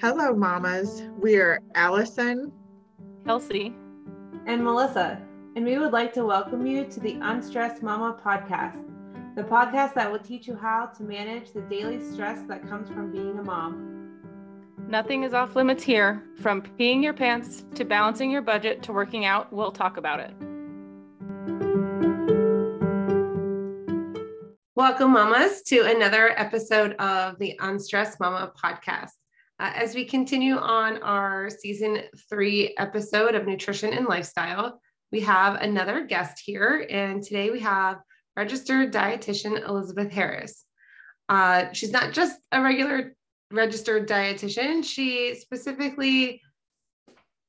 Hello, mamas. We're Alison, Kelsey, and Melissa, and we would like to welcome you to the Unstressed Mama podcast, the podcast that will teach you how to manage the daily stress that comes from being a mom. Nothing is off limits here. From peeing your pants to balancing your budget to working out, we'll talk about it. Welcome, mamas, to another episode of the Unstressed Mama podcast. Uh, as we continue on our season three episode of nutrition and lifestyle, we have another guest here. And today we have registered dietitian Elizabeth Harris. Uh, she's not just a regular registered dietitian, she specifically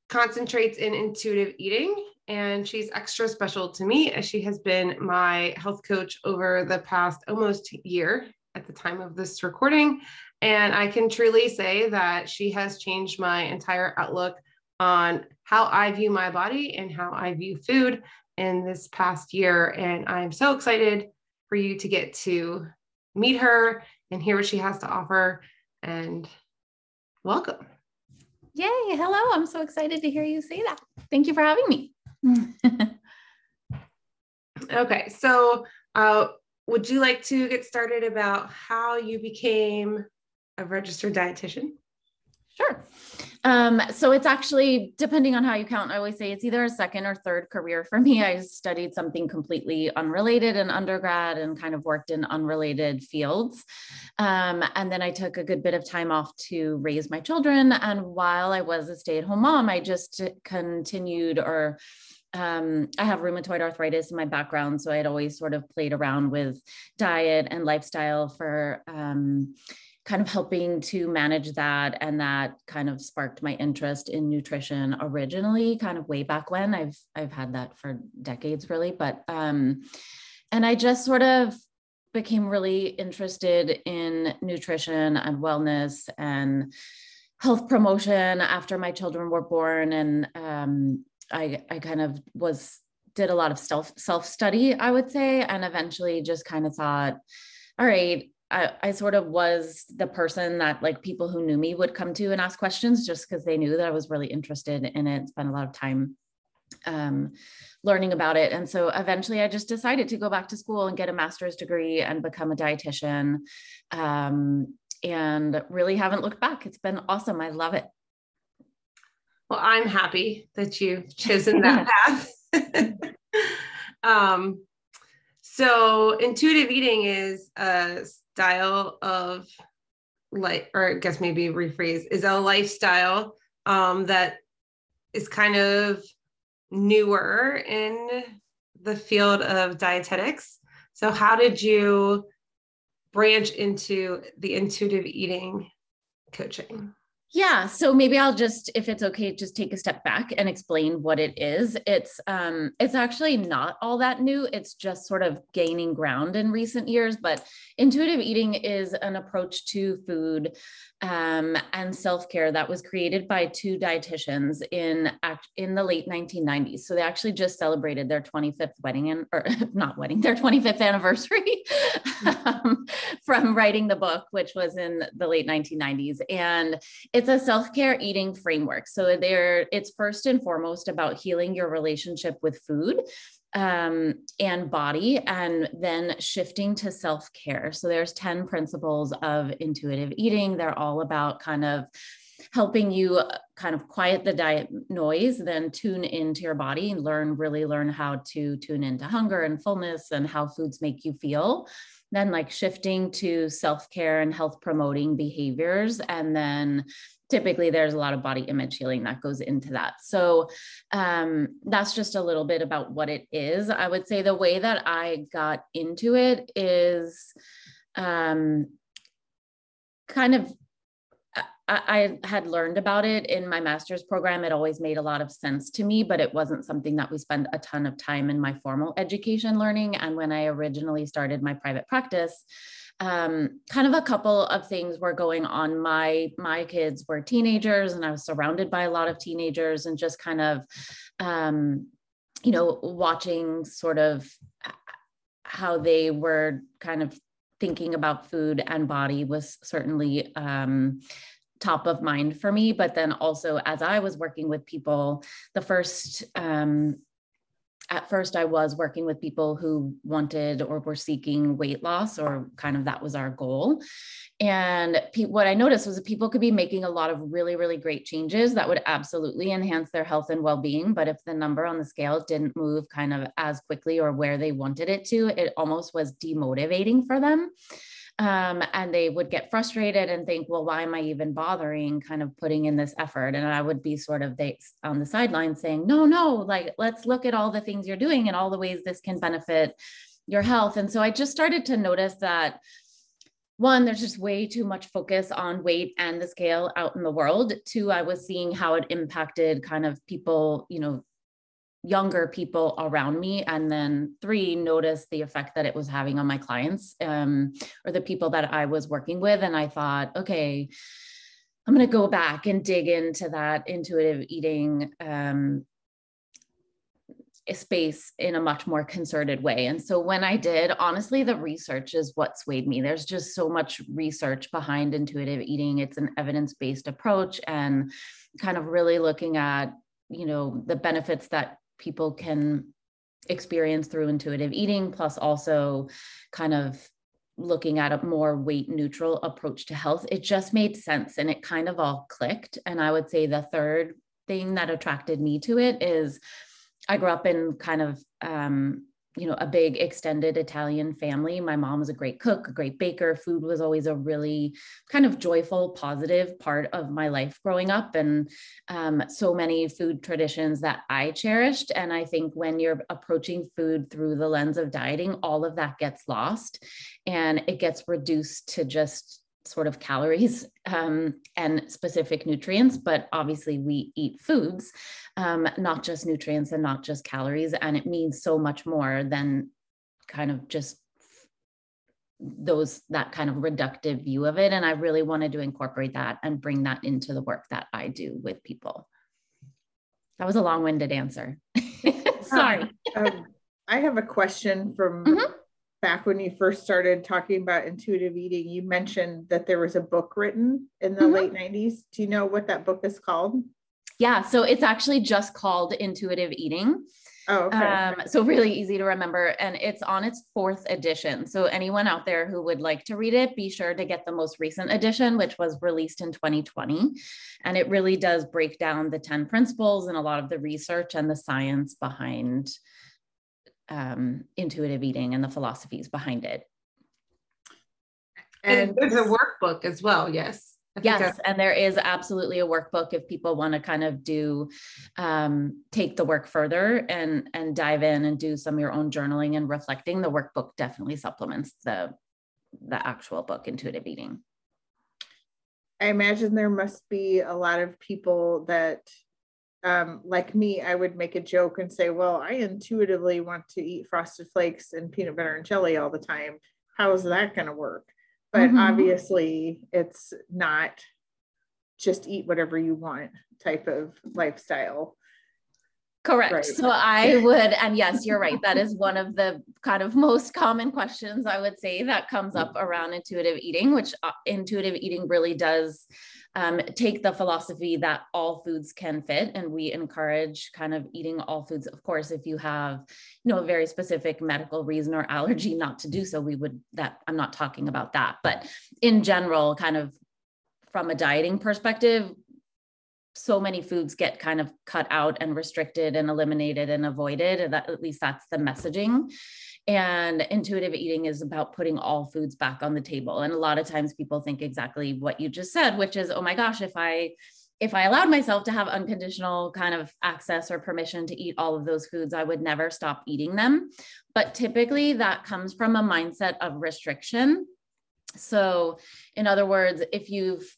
concentrates in intuitive eating. And she's extra special to me as she has been my health coach over the past almost year at the time of this recording. And I can truly say that she has changed my entire outlook on how I view my body and how I view food in this past year. And I'm so excited for you to get to meet her and hear what she has to offer. And welcome. Yay. Hello. I'm so excited to hear you say that. Thank you for having me. okay. So, uh, would you like to get started about how you became a registered dietitian? Sure. Um, so it's actually depending on how you count. I always say it's either a second or third career for me. I studied something completely unrelated in undergrad and kind of worked in unrelated fields. Um, and then I took a good bit of time off to raise my children. And while I was a stay at home mom, I just continued or um, I have rheumatoid arthritis in my background, so I had always sort of played around with diet and lifestyle for um, kind of helping to manage that and that kind of sparked my interest in nutrition originally kind of way back when. I've i've had that for decades really but um and i just sort of became really interested in nutrition and wellness and health promotion after my children were born. And um i i kind of was did a lot of self self study i would say and eventually just kind of thought all right I, I sort of was the person that like people who knew me would come to and ask questions just because they knew that I was really interested in it, spent a lot of time um, learning about it. And so eventually I just decided to go back to school and get a master's degree and become a dietitian. Um, and really haven't looked back. It's been awesome. I love it. Well, I'm happy that you've chosen that path. um, so intuitive eating is a style of like, or I guess maybe rephrase, is a lifestyle um, that is kind of newer in the field of dietetics. So, how did you branch into the intuitive eating coaching? Yeah, so maybe I'll just if it's okay just take a step back and explain what it is. It's um it's actually not all that new. It's just sort of gaining ground in recent years, but intuitive eating is an approach to food um, and self-care that was created by two dietitians in in the late 1990s. So they actually just celebrated their 25th wedding and or not wedding, their 25th anniversary um, from writing the book, which was in the late 1990s. And it's a self-care eating framework. So there, it's first and foremost about healing your relationship with food um, and body, and then shifting to self care. So there's 10 principles of intuitive eating. They're all about kind of helping you uh, kind of quiet the diet noise, then tune into your body and learn, really learn how to tune into hunger and fullness and how foods make you feel. Then, like shifting to self care and health promoting behaviors, and then typically there's a lot of body image healing that goes into that. So um, that's just a little bit about what it is. I would say the way that I got into it is um, kind of. I, had learned about it in my master's program. It always made a lot of sense to me, but it wasn't something that we spend a ton of time in my formal education learning. And when I originally started my private practice, um, kind of a couple of things were going on. My my kids were teenagers, and I was surrounded by a lot of teenagers, and just kind of, um, you know, watching sort of how they were kind of thinking about food and body was certainly um, top of mind for me. But then also, as I was working with people, the first um, at first I was working with people who wanted or were seeking weight loss, or kind of that was our goal. And pe- what I noticed was that people could be making a lot of really, really great changes that would absolutely enhance their health and well being. But if the number on the scale didn't move kind of as quickly or where they wanted it to, it almost was demotivating for them. Um, and they would get frustrated and think, well, why am I even bothering kind of putting in this effort? And I would be sort of they, on the sidelines saying, no, no, like, let's look at all the things you're doing and all the ways this can benefit your health. And so I just started to notice that one, there's just way too much focus on weight and the scale out in the world. Two, I was seeing how it impacted kind of people, you know, younger people around me and then three noticed the effect that it was having on my clients um, or the people that i was working with and i thought okay i'm going to go back and dig into that intuitive eating um, space in a much more concerted way. And so when I did, honestly, the research is what swayed me. There's just so much research behind intuitive eating. It's an evidence-based approach and kind of really looking at, you know, the benefits that people can experience through intuitive eating, plus also kind of looking at a more weight neutral approach to health. It just made sense and it kind of all clicked. And I would say the third thing that attracted me to it is I grew up in kind of um, you know a big extended italian family. My mom was a great cook a great baker. Food was always a really kind of joyful positive part of my life growing up. And um, so many food traditions that i cherished. And i think when you're approaching food through the lens of dieting all of that gets lost and it gets reduced to just sort of calories um, and specific nutrients, but obviously we eat foods, um, not just nutrients and not just calories. And it means so much more than kind of just those that kind of reductive view of it and i really wanted to incorporate that and bring that into the work that i do with people. That was a long-winded answer. Sorry. um, i have a question from mm-hmm back when you first started talking about intuitive eating, you mentioned that there was a book written in the mm-hmm. late 90s. Do you know what that book is called? Yeah, so it's actually just called Intuitive Eating. Oh, okay. Um, so really easy to remember. And it's on its fourth edition. So anyone out there who would like to read it, be sure to get the most recent edition, which was released in 2020. And it really does break down the 10 principles and a lot of the research and the science behind um, intuitive eating and the philosophies behind it. And, and there's a workbook as well, yes. Yes, and there is absolutely a workbook if people want to kind of do um, take the work further and and dive in and do some of your own journaling and reflecting. The workbook definitely supplements the the actual book, Intuitive Eating. I imagine there must be a lot of people that um, like me, I would make a joke and say, Well, I intuitively want to eat frosted flakes and peanut butter and jelly all the time. How is that going to work? But mm-hmm. obviously, it's not just eat whatever you want type of lifestyle. Correct. Right. So I would, and yes, you're right. That is one of the kind of most common questions I would say that comes up around intuitive eating, which uh, intuitive eating really does um, take the philosophy that all foods can fit and we encourage kind of eating all foods. Of course if you have you know a very specific medical reason or allergy not to do so we would that i'm not talking about that. But in general kind of from a dieting perspective so many foods get kind of cut out and restricted and eliminated and avoided that, at least that's the messaging and intuitive eating is about putting all foods back on the table. And a lot of times people think exactly what you just said, which is, oh my gosh, if I if I allowed myself to have unconditional kind of access or permission to eat all of those foods, I would never stop eating them. But typically that comes from a mindset of restriction. So, in other words, if you've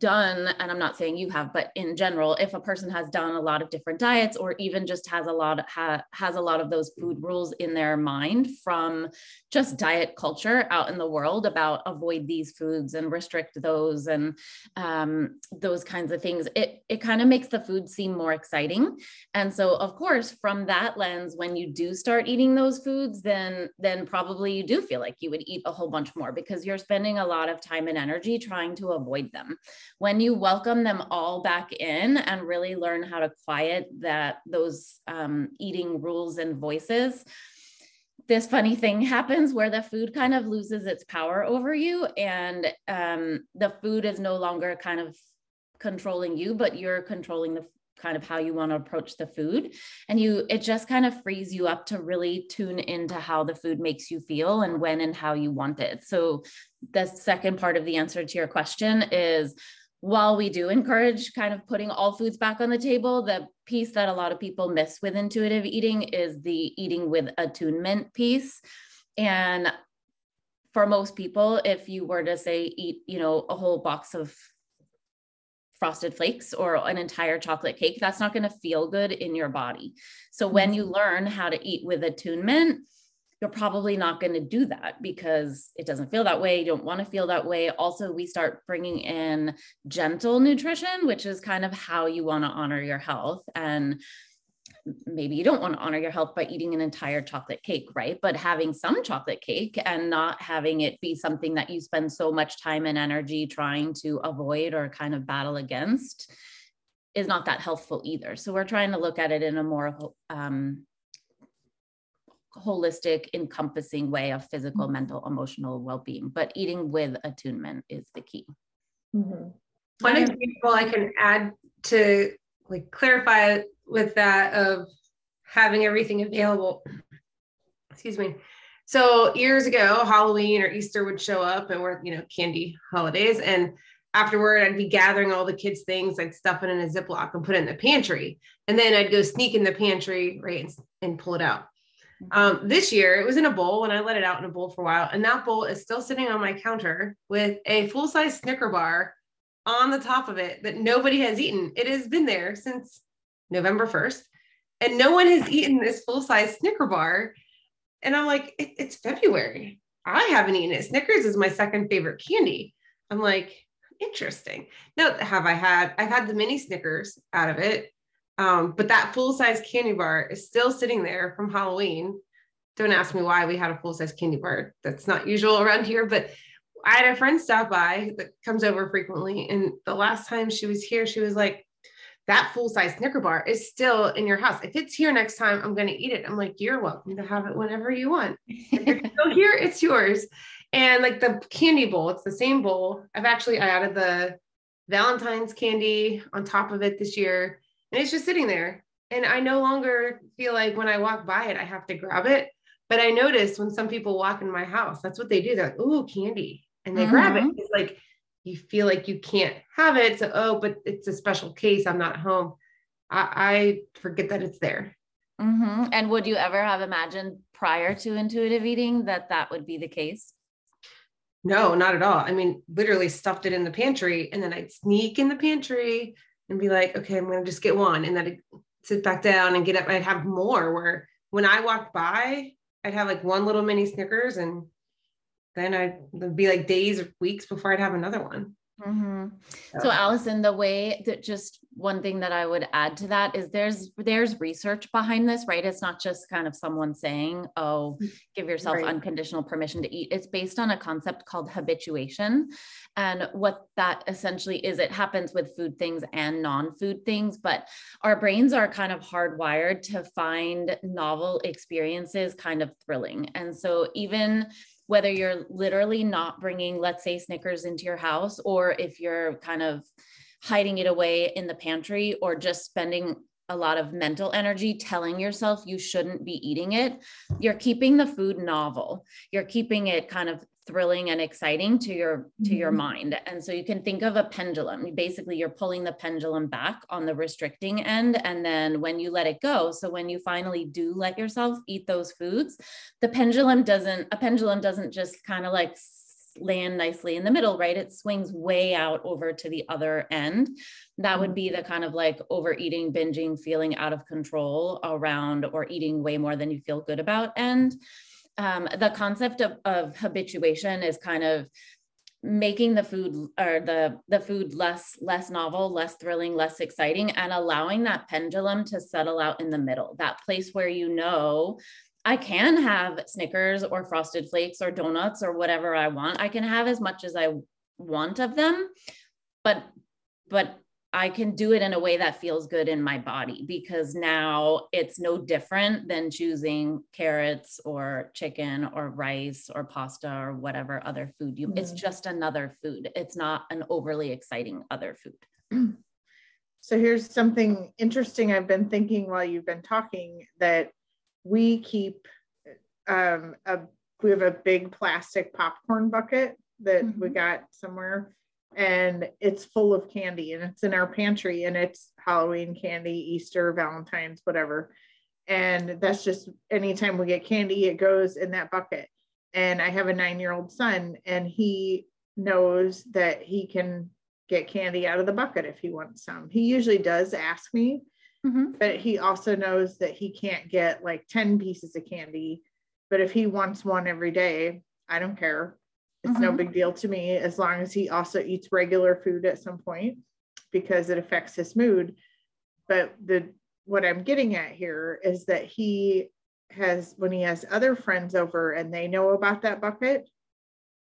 done, and I'm not saying you have, but in general, if a person has done a lot of different diets or even just has a lot ha, has a lot of those food rules in their mind from just diet culture out in the world about avoid these foods and restrict those and um, those kinds of things, it it kind of makes the food seem more exciting. And so, of course, from that lens, when you do start eating those foods, then then probably you do feel like you would eat a whole bunch more because you're spending a lot of time and energy trying to avoid them. When you welcome them all back in and really learn how to quiet that those um, eating rules and voices this funny thing happens where the food kind of loses its power over you and um, the food is no longer kind of controlling you but you're controlling the kind of how you want to approach the food and you it just kind of frees you up to really tune into how the food makes you feel and when and how you want it so the second part of the answer to your question is while we do encourage kind of putting all foods back on the table, the piece that a lot of people miss with intuitive eating is the eating with attunement piece. And for most people, if you were to say eat, you know, a whole box of frosted flakes or an entire chocolate cake, that's not going to feel good in your body. So when you mm-hmm. learn how to eat with attunement, you're probably not going to do that because it doesn't feel that way. You don't want to feel that way. Also, we start bringing in gentle nutrition, which is kind of how you want to honor your health. And maybe you don't want to honor your health by eating an entire chocolate cake, right? But having some chocolate cake and not having it be something that you spend so much time and energy trying to avoid or kind of battle against is not that healthful either. So we're trying to look at it in a more um, holistic, encompassing way of physical, mm-hmm. mental, emotional well being. But eating with attunement is the key. Mm-hmm. One example I can add to like clarify with that of having everything available. Excuse me. So years ago, Halloween or Easter would show up and we're, you know, candy holidays. And afterward, I'd be gathering all the kids' things, I'd stuff it in a Ziploc and put it in the pantry. And then I'd go sneak in the pantry, right, and, and pull it out. Um, this year it was in a bowl and I let it out in a bowl for a while. And that bowl is still sitting on my counter with a full size Snicker bar on the top of it that nobody has eaten. It has been there since November 1st, and no one has eaten this full size Snicker bar. And I'm like, it, it's February. I haven't eaten it. Snickers is my second favorite candy. I'm like, interesting. Now, have I had, I've had the mini Snickers out of it. Um, but that full size candy bar is still sitting there from Halloween. Don't ask me why we had a full size candy bar. That's not usual around here, but I had a friend stop by that comes over frequently. And the last time she was here, she was like, that full size Snicker bar is still in your house. If it's here next time, I'm going to eat it. I'm like, you're welcome to have it whenever you want. If it's still here, it's yours. And like the candy bowl, it's the same bowl. I've actually I added the Valentine's candy on top of it this year and it's just sitting there. And I no longer feel like when I walk by it, I have to grab it. But I notice when some people walk in my house, that's what they do. They're like, "Oh, candy," and they mm-hmm. grab it. Mm-hmm. It's like you feel like you can't have it. So, oh, but it's a special case. I'm not home. I, I forget that it's there. Mm-hmm. And would you ever have imagined prior to intuitive eating that that would be the case? No, not at all. I mean, literally stuffed it in the pantry, and then I'd sneak in the pantry, and be like, okay, I'm going to just get one. And then I'd sit back down and get up. I'd have more where when I walked by, I'd have like one little mini Snickers and then I'd be like days or weeks before I'd have another one. Mm-hmm. So, Alison, the way that just one thing that I would add to that is there's there's research behind this, right? It's not just kind of someone saying, "Oh, give yourself right. unconditional permission to eat." It's based on a concept called habituation, and what that essentially is, it happens with food things and non-food things, but our brains are kind of hardwired to find novel experiences kind of thrilling, and so even whether you're literally not bringing, let's say, Snickers into your house, or if you're kind of hiding it away in the pantry, or just spending a lot of mental energy telling yourself you shouldn't be eating it, you're keeping the food novel. You're keeping it kind of thrilling and exciting to your to your mm-hmm. mind. And so you can think of a pendulum. Basically you're pulling the pendulum back on the restricting end and then when you let it go so when you finally do let yourself eat those foods the pendulum doesn't a pendulum doesn't just kind of like land nicely in the middle right? It swings way out over to the other end. That would be the kind of like overeating binging feeling out of control around or eating way more than you feel good about end um, the concept of, of habituation is kind of making the food or the the food less less novel less thrilling less exciting and allowing that pendulum to settle out in the middle that place where you know i can have snickers or frosted flakes or donuts or whatever i want. I can have as much as i want of them but but I can do it in a way that feels good in my body because now it's no different than choosing carrots or chicken or rice or pasta or whatever other food you mm. it's just another food. It's not an overly exciting other food. So here's something interesting I've been thinking while you've been talking that we keep um, a we have a big plastic popcorn bucket that mm-hmm. we got somewhere and it's full of candy and it's in our pantry and it's Halloween candy, Easter, Valentine's, whatever. And that's just anytime we get candy, it goes in that bucket. And I have a nine year old son and he knows that he can get candy out of the bucket if he wants some. He usually does ask me, mm-hmm. but he also knows that he can't get like 10 pieces of candy. But if he wants one every day, I don't care. It's mm-hmm. no big deal to me as long as he also eats regular food at some point because it affects his mood. But the what I'm getting at here is that he has when he has other friends over and they know about that bucket,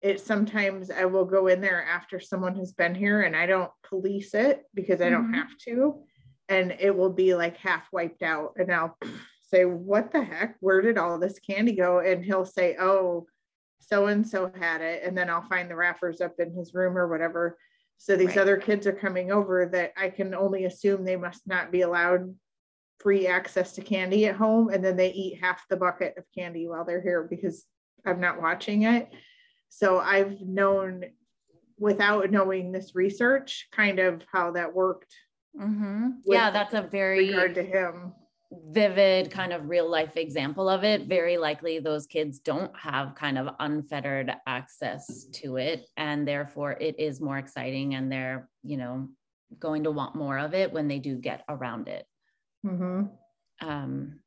it sometimes I will go in there after someone has been here and I don't police it because I don't mm-hmm. have to. And it will be like half wiped out. And I'll say, What the heck? Where did all this candy go? And he'll say, Oh, so and so had it and then i'll find the wrappers up in his room or whatever so these right. other kids are coming over that i can only assume they must not be allowed free access to candy at home and then they eat half the bucket of candy while they're here because i'm not watching it so i've known without knowing this research kind of how that worked mm-hmm. yeah that's a very regard to him vivid kind of real life example of it very likely those kids don't have kind of unfettered access to it and therefore it is more exciting and they're you know going to want more of it when they do get around it mm-hmm. um,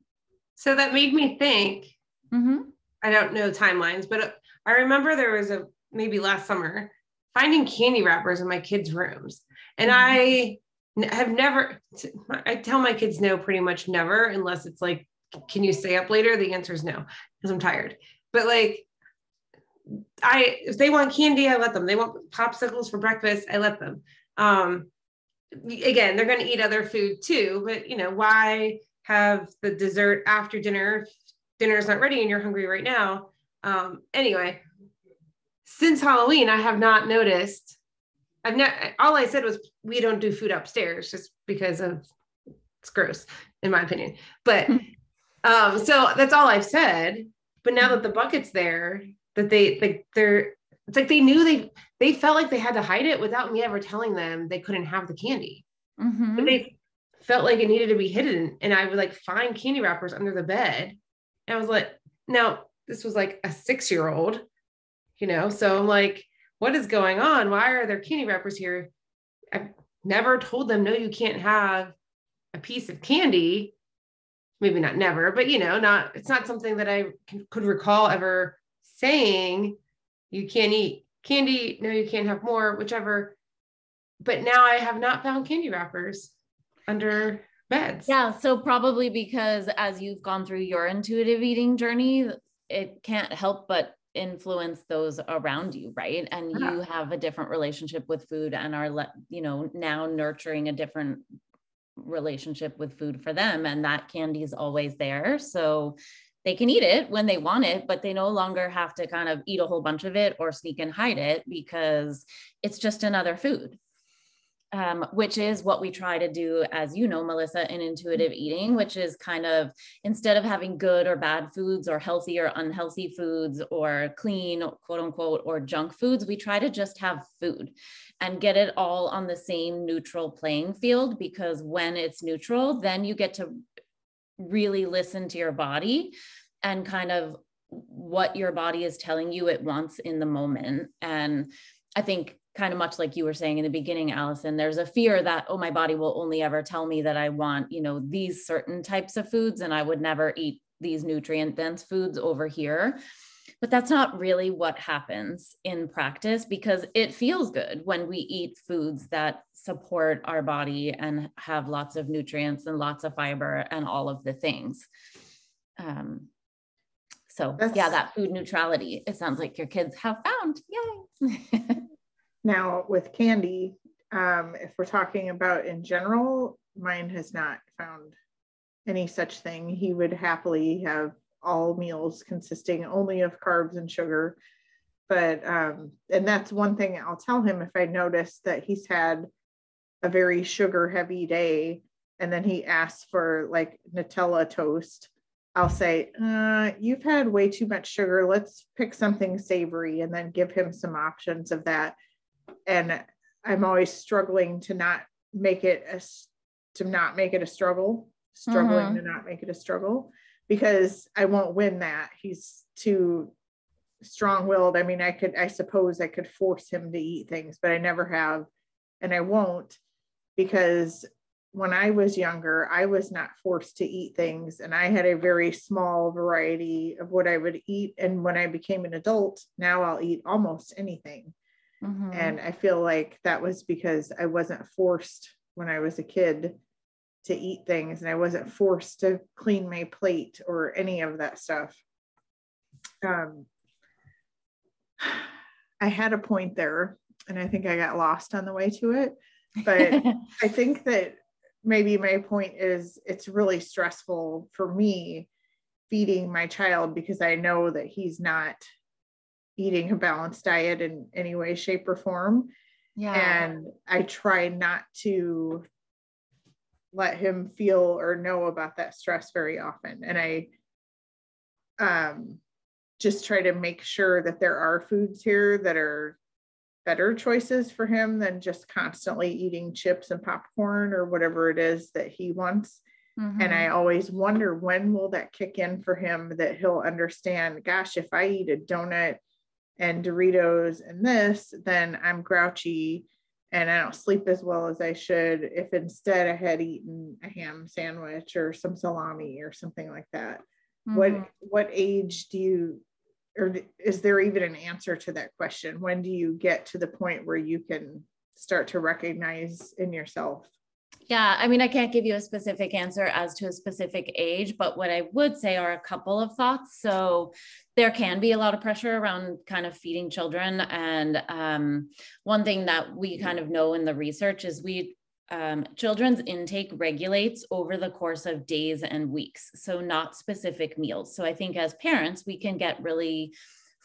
so that made me think mm-hmm. i don't know timelines but i remember there was a maybe last summer finding candy wrappers in my kids rooms and mm-hmm. i have never i tell my kids no pretty much never unless it's like can you stay up later? The answer is no because i'm tired. But like i if they want candy i let them. They want popsicles for breakfast i let them. Um again they're going to eat other food too but you know why have the dessert after dinner dinner is not ready and you're hungry right now? Um anyway since halloween i have not noticed I've not all I said was we don't do food upstairs just because of it's gross in my opinion. But um so that's all I've said. But now that the bucket's there, that they like they're it's like they knew they they felt like they had to hide it without me ever telling them they couldn't have the candy. Mm-hmm. But they felt like it needed to be hidden. And I would like find candy wrappers under the bed. And I was like, now this was like a six-year-old, you know. So I'm like, what is going on? Why are there candy wrappers here? I've never told them, no, you can't have a piece of candy. Maybe not never, but you know, not, it's not something that I can, could recall ever saying you can't eat candy. No, you can't have more, whichever. But now I have not found candy wrappers under beds. Yeah. So probably because as you've gone through your intuitive eating journey, it can't help but influence those around you right? And yeah. you have a different relationship with food and are you know now nurturing a different relationship with food for them and that candy is always there. So they can eat it when they want it but they no longer have to kind of eat a whole bunch of it or sneak and hide it because it's just another food um, which is what we try to do, as you know, Melissa, in intuitive eating, which is kind of instead of having good or bad foods or healthy or unhealthy foods or clean, quote unquote, or junk foods, we try to just have food and get it all on the same neutral playing field because when it's neutral, then you get to really listen to your body and kind of what your body is telling you it wants in the moment. And I think kind of much like you were saying in the beginning Alison there's a fear that oh my body will only ever tell me that i want you know these certain types of foods and i would never eat these nutrient dense foods over here. But that's not really what happens in practice because it feels good when we eat foods that support our body and have lots of nutrients and lots of fiber and all of the things. Um, so that's, yeah that food neutrality it sounds like your kids have found. Yay Now with candy, um, if we're talking about in general, mine has not found any such thing. He would happily have all meals consisting only of carbs and sugar. But, um, and that's one thing I'll tell him if I notice that he's had a very sugar heavy day and then he asks for like Nutella toast. I'll say, uh, You've had way too much sugar. Let's pick something savory and then give him some options of that. And I'm always struggling to not make it a, to not make it a struggle, struggling mm-hmm. to not make it a struggle because I won't win that. He's too strong willed. I mean, I could, I suppose I could force him to eat things, but I never have, and I won't because when I was younger, I was not forced to eat things, and I had a very small variety of what I would eat. And when I became an adult, now I'll eat almost anything. Mm-hmm. And I feel like that was because I wasn't forced when I was a kid to eat things and I wasn't forced to clean my plate or any of that stuff. Um, I had a point there and I think I got lost on the way to it. But I think that maybe my point is it's really stressful for me feeding my child because I know that he's not eating a balanced diet in any way, shape, or form. Yeah. And I try not to let him feel or know about that stress very often. And I um, just try to make sure that there are foods here that are better choices for him than just constantly eating chips and popcorn or whatever it is that he wants. Mm-hmm. And I always wonder when will that kick in for him that he'll understand, gosh, if I eat a donut and Doritos and this, then I'm grouchy and I don't sleep as well as I should if instead I had eaten a ham sandwich or some salami or something like that. Mm-hmm. What what age do you or is there even an answer to that question? When do you get to the point where you can start to recognize in yourself? Yeah, I mean, I can't give you a specific answer as to a specific age, but what I would say are a couple of thoughts. So, there can be a lot of pressure around kind of feeding children. And um, one thing that we kind of know in the research is we um, children's intake regulates over the course of days and weeks, so not specific meals. So I think as parents, we can get really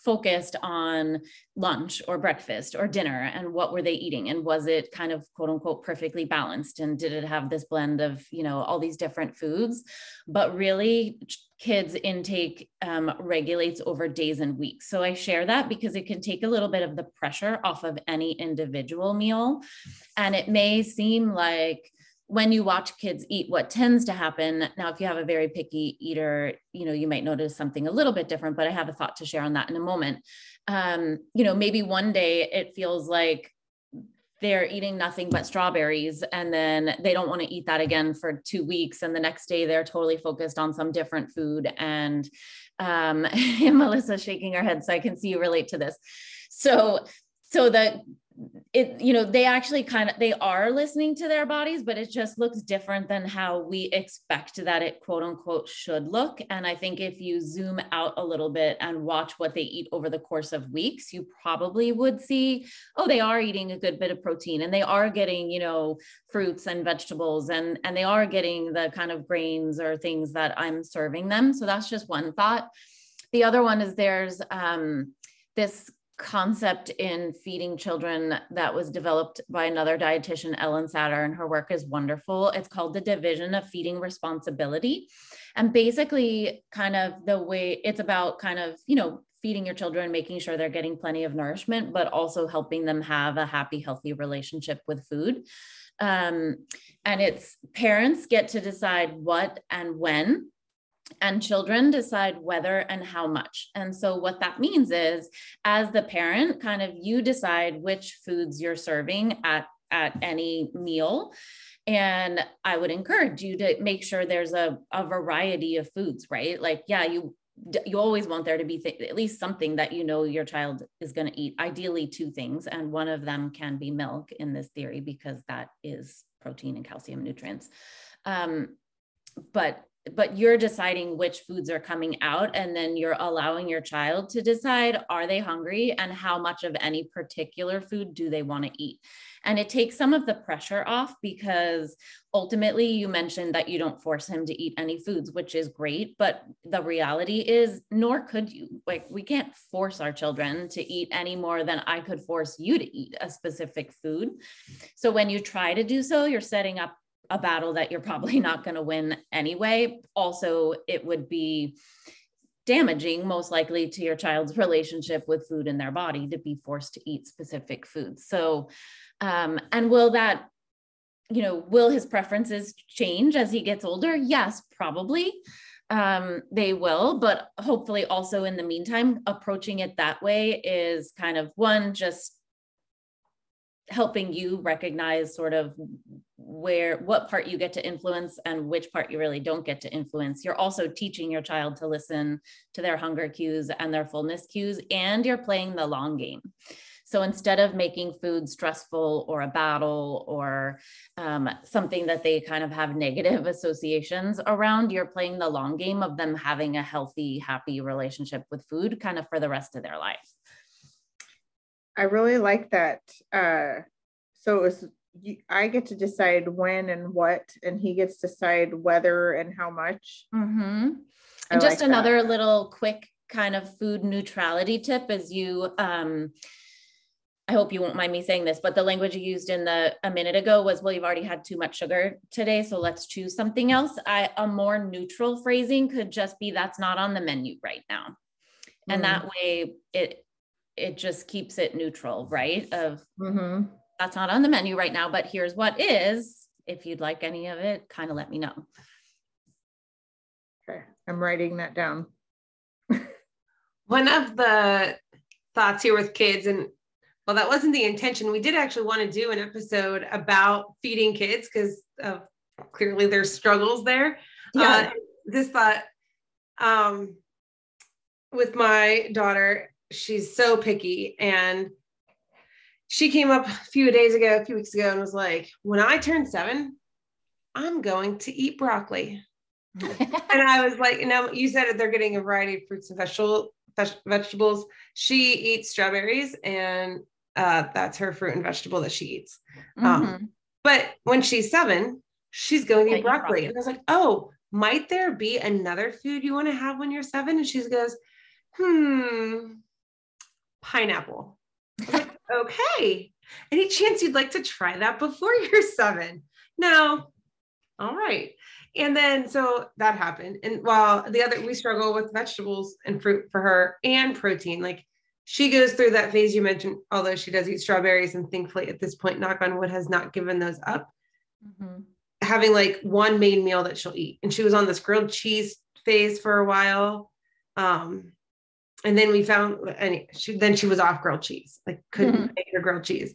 focused on lunch or breakfast or dinner and what were they eating? And was it kind of quote unquote perfectly balanced? And did it have this blend of you know all these different foods? But really kids intake um, regulates over days and weeks. So i share that because it can take a little bit of the pressure off of any individual meal. And it may seem like when you watch kids eat what tends to happen now if you have a very picky eater you know you might notice something a little bit different but i have a thought to share on that in a moment. Um, you know maybe one day it feels like they're eating nothing but strawberries and then they don't want to eat that again for two weeks and the next day they're totally focused on some different food. And um, melissa shaking her head so i can see you relate to this. So so the it you know they actually kind of they are listening to their bodies but it just looks different than how we expect that it quote unquote should look. And i think if you zoom out a little bit and watch what they eat over the course of weeks you probably would see oh they are eating a good bit of protein and they are getting you know fruits and vegetables and and they are getting the kind of grains or things that i'm serving them. So that's just one thought. The other one is there's um this concept in feeding children that was developed by another dietitian, Ellen Satter, and her work is wonderful. It's called the Division of Feeding Responsibility. And basically, kind of the way it's about kind of, you know, feeding your children, making sure they're getting plenty of nourishment, but also helping them have a happy, healthy relationship with food. Um, and it's parents get to decide what and when and children decide whether and how much. And so, what that means is, as the parent, kind of you decide which foods you're serving at, at any meal. And I would encourage you to make sure there's a, a variety of foods, right? Like, yeah, you you always want there to be th- at least something that you know your child is going to eat ideally two things and one of them can be milk in this theory because that is protein and calcium nutrients um, but but you're deciding which foods are coming out and then you're allowing your child to decide are they hungry and how much of any particular food do they want to eat? And it takes some of the pressure off because ultimately you mentioned that you don't force him to eat any foods which is great but the reality is nor could you. Like we can't force our children to eat any more than i could force you to eat a specific food. So when you try to do so you're setting up a battle that you're probably not going to win anyway. Also, it would be damaging most likely to your child's relationship with food in their body to be forced to eat specific foods. So, um, and will that, you know, will his preferences change as he gets older? Yes, probably. Um, they will, but hopefully also in the meantime, approaching it that way is kind of one, just helping you recognize sort of where what part you get to influence and which part you really don't get to influence you're also teaching your child to listen to their hunger cues and their fullness cues and you're playing the long game so instead of making food stressful or a battle or um, something that they kind of have negative associations around, you're playing the long game of them having a healthy, happy relationship with food kind of for the rest of their life. I really like that. Uh, so it was I get to decide when and what, and he gets to decide whether and how much. Mm-hmm. And just like another that. little quick kind of food neutrality tip is you. Um, I hope you won't mind me saying this, but the language you used in the a minute ago was, "Well, you've already had too much sugar today, so let's choose something else." I a more neutral phrasing could just be, "That's not on the menu right now," and mm. that way it it just keeps it neutral, right? Of mm-hmm. That's not on the menu right now, but here's what is. If you'd like any of it, kind of let me know. Okay, I'm writing that down. One of the thoughts here with kids, and well, that wasn't the intention. We did actually want to do an episode about feeding kids because of clearly there's struggles there. Yeah. Uh, this thought um, with my daughter, she's so picky and she came up a few days ago, a few weeks ago, and was like, when I turn seven, I'm going to eat broccoli. and I was like, you know, you said they're getting a variety of fruits and vegetable, vegetables. She eats strawberries, and uh, that's her fruit and vegetable that she eats. Um, mm-hmm. Um, but when she's seven, she's going to eat broccoli. broccoli. And I was like, oh, might there be another food you want to have when you're seven? And she goes, hmm, pineapple. Okay. Any chance you'd like to try that before you're seven? No. All right. And then so that happened. And while the other, we struggle with vegetables and fruit for her and protein. Like she goes through that phase you mentioned, although she does eat strawberries and thankfully at this point, knock on wood, has not given those up. Mm-hmm. Having like one main meal that she'll eat. And she was on this grilled cheese phase for a while. Um, and then we found and she then she was off grilled cheese like couldn't mm-hmm. make her grilled cheese.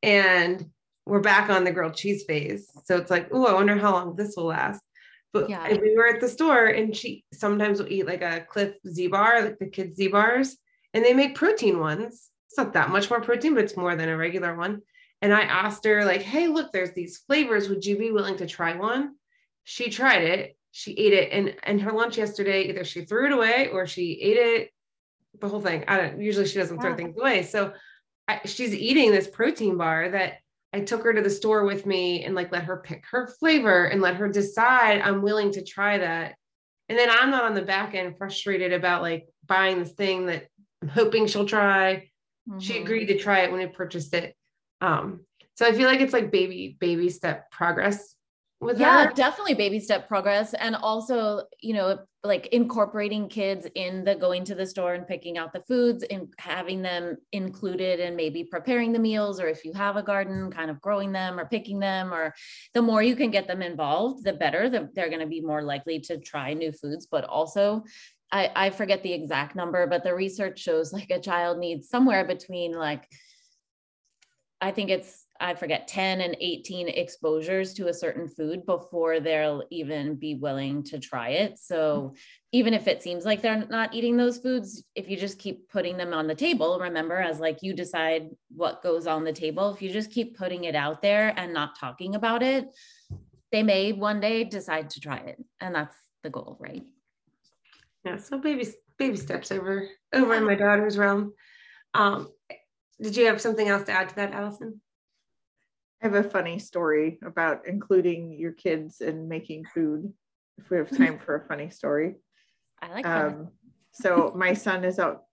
And we're back on the grilled cheese phase. So it's like oh i wonder how long this will last. But yeah. we were at the store and she sometimes will eat like a Clif Z Bar like the kids z bars and they make protein ones. It's not that much more protein but it's more than a regular one. And i asked her like hey look there's these flavors. Would you be willing to try one? She tried it. She ate it and and her lunch yesterday either she threw it away or she ate it the whole thing. I don't usually she doesn't throw things away. So I, she's eating this protein bar that I took her to the store with me and like let her pick her flavor and let her decide I'm willing to try that. And then I'm not on the back end frustrated about like buying this thing that I'm hoping she'll try. Mm-hmm. She agreed to try it when I purchased it. Um, so I feel like it's like baby, baby step progress with yeah her. definitely baby step progress and also you know like incorporating kids in the going to the store and picking out the foods and having them included and maybe preparing the meals or if you have a garden kind of growing them or picking them or the more you can get them involved the better the, they're going to be more likely to try new foods but also I, I forget the exact number but the research shows like a child needs somewhere between like i think it's I forget 10 and 18 exposures to a certain food before they'll even be willing to try it. So even if it seems like they're not eating those foods, if you just keep putting them on the table, remember as like you decide what goes on the table, if you just keep putting it out there and not talking about it, they may one day decide to try it. And that's the goal, right? Yeah, so baby baby steps over over in my daughter's realm. Um, did you have something else to add to that, Alison? I have a funny story about including your kids in making food. If we have time for a funny story. I like um, so my son is out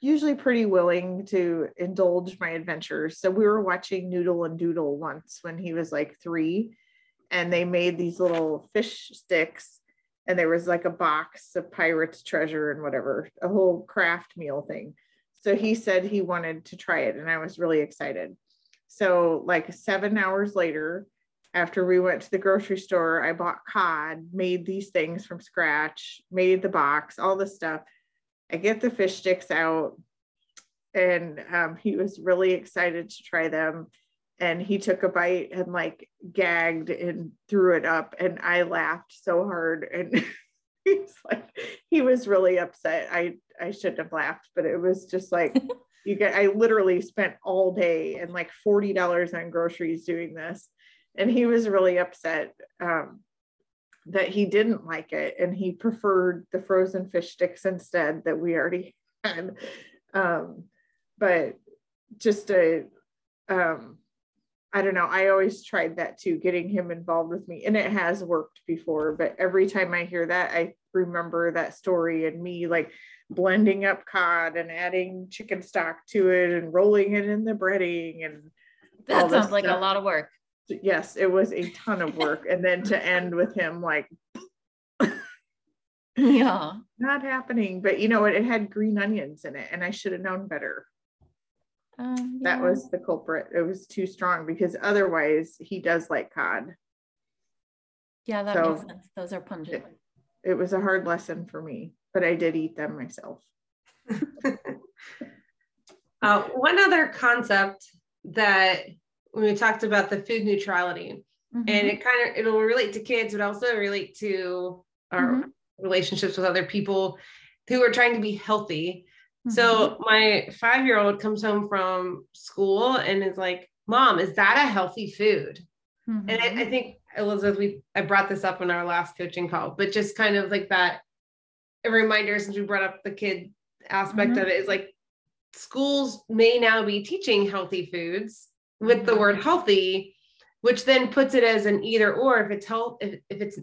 usually pretty willing to indulge my adventures. So we were watching Noodle and Doodle once when he was like three, and they made these little fish sticks, and there was like a box of pirate's treasure and whatever, a whole craft meal thing. So he said he wanted to try it, and I was really excited. So, like seven hours later, after we went to the grocery store, I bought cod, made these things from scratch, made the box, all this stuff. I get the fish sticks out, and um, he was really excited to try them. And he took a bite and like gagged and threw it up, and I laughed so hard. And he's like, he was really upset. I I shouldn't have laughed, but it was just like you get I literally spent all day and like $40 on groceries doing this. And he was really upset um, that he didn't like it and he preferred the frozen fish sticks instead that we already had. Um, but just a um, I don't know. I always tried that too, getting him involved with me, and it has worked before. But every time I hear that, I remember that story and me like blending up cod and adding chicken stock to it and rolling it in the breading and that sounds like stuff. a lot of work. Yes it was a ton of work. And then to end with him like yeah. not happening. But you know what? It had green onions in it and i should have known better. Um, yeah. that was the culprit. It was too strong because otherwise he does like cod. Yeah that so makes sense. Those are pungent. it, it was a hard lesson for me but I did eat them myself. uh, one other concept that when we talked about the food neutrality, mm-hmm. and it kind of it'll relate to kids, but also relate to our mm-hmm. relationships with other people who are trying to be healthy. Mm-hmm. So my five year old comes home from school and is like, "Mom, is that a healthy food?" And I, I mm-hmm. think Elizabeth, we I brought this up in our last coaching call, but just kind of like that a reminder since we brought up the kid aspect mm-hmm. of it is like schools may now be teaching healthy foods with the word healthy which then puts it as an either or. If it's health if, if it's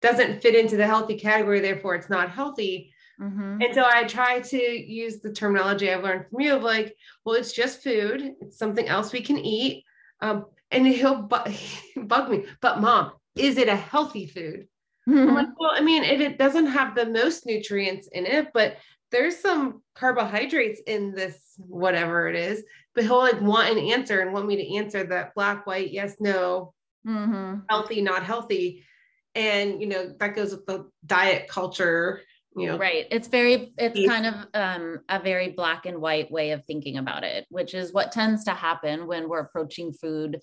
doesn't fit into the healthy category therefore it's not healthy. Mm-hmm. and so i try to use the terminology i've learned from you of like well it's just food. It's something else we can eat. Um, and he'll bu- bug me but mom is it a healthy food Mm-hmm. Like, well, I mean, it, it doesn't have the most nutrients in it, but there's some carbohydrates in this, whatever it is. But he'll like want an answer and want me to answer that black, white, yes, no, mm-hmm. healthy, not healthy. And, you know, that goes with the diet culture you know right. It's very it's kind of um, a very black and white way of thinking about it which is what tends to happen when we're approaching food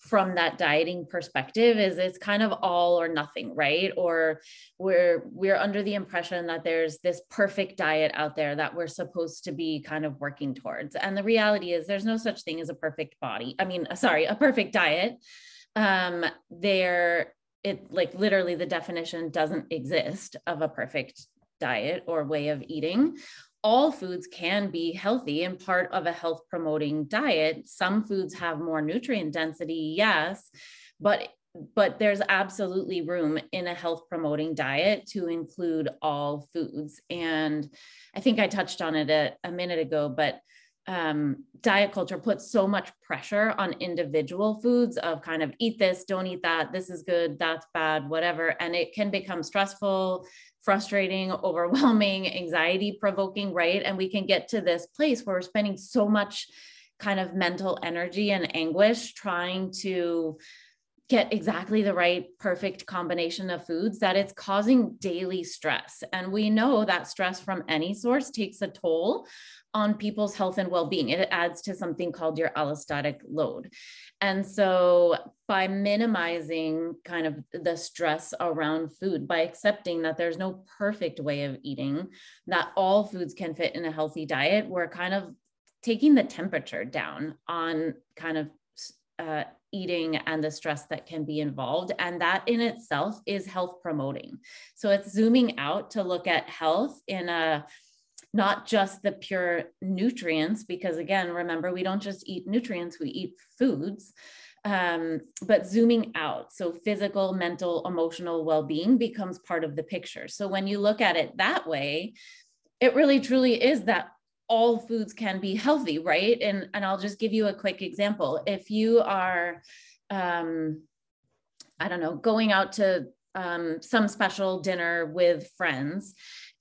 from that dieting perspective is it's kind of all or nothing right? Or we're we're under the impression that there's this perfect diet out there that we're supposed to be kind of working towards. And the reality is there's no such thing as a perfect body i mean sorry a perfect diet. Um there it like literally the definition doesn't exist of a perfect diet or way of eating all foods can be healthy and part of a health promoting diet some foods have more nutrient density yes but but there's absolutely room in a health promoting diet to include all foods and i think i touched on it a, a minute ago but um, diet culture puts so much pressure on individual foods of kind of eat this, don't eat that, this is good, that's bad, whatever. And it can become stressful, frustrating, overwhelming, anxiety provoking, right? And we can get to this place where we're spending so much kind of mental energy and anguish trying to get exactly the right perfect combination of foods that it's causing daily stress and we know that stress from any source takes a toll on people's health and well-being it adds to something called your allostatic load and so by minimizing kind of the stress around food by accepting that there's no perfect way of eating that all foods can fit in a healthy diet we're kind of taking the temperature down on kind of uh, eating and the stress that can be involved. And that in itself is health promoting. So it's zooming out to look at health in a not just the pure nutrients, because again, remember, we don't just eat nutrients, we eat foods. Um, but zooming out, so physical, mental, emotional well being becomes part of the picture. So when you look at it that way, it really truly is that all foods can be healthy, right? And and I'll just give you a quick example. If you are, um, I don't know, going out to um, some special dinner with friends,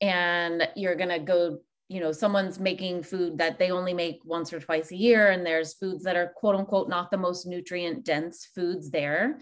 and you're gonna go you know someone's making food that they only make once or twice a year and there's foods that are quote unquote not the most nutrient dense foods there.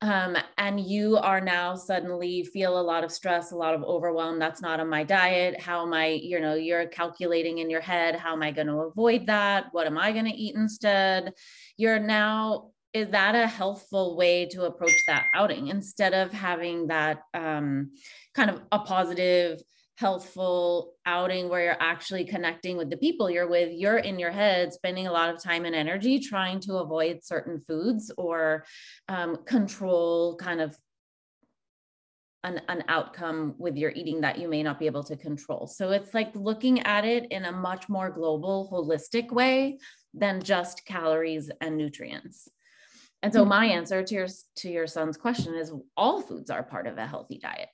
Um, and you are now suddenly feel a lot of stress a lot of overwhelm. That's not on my diet. How am i you know you're calculating in your head how am i going to avoid that? What am i going to eat instead? You're now is that a healthful way to approach that outing instead of having that um, kind of a positive healthful outing where you're actually connecting with the people you're with. You're in your head spending a lot of time and energy trying to avoid certain foods or um, control kind of an, an outcome with your eating that you may not be able to control. So it's like looking at it in a much more global holistic way than just calories and nutrients. And so my mm-hmm. answer to your to your son's question is all foods are part of a healthy diet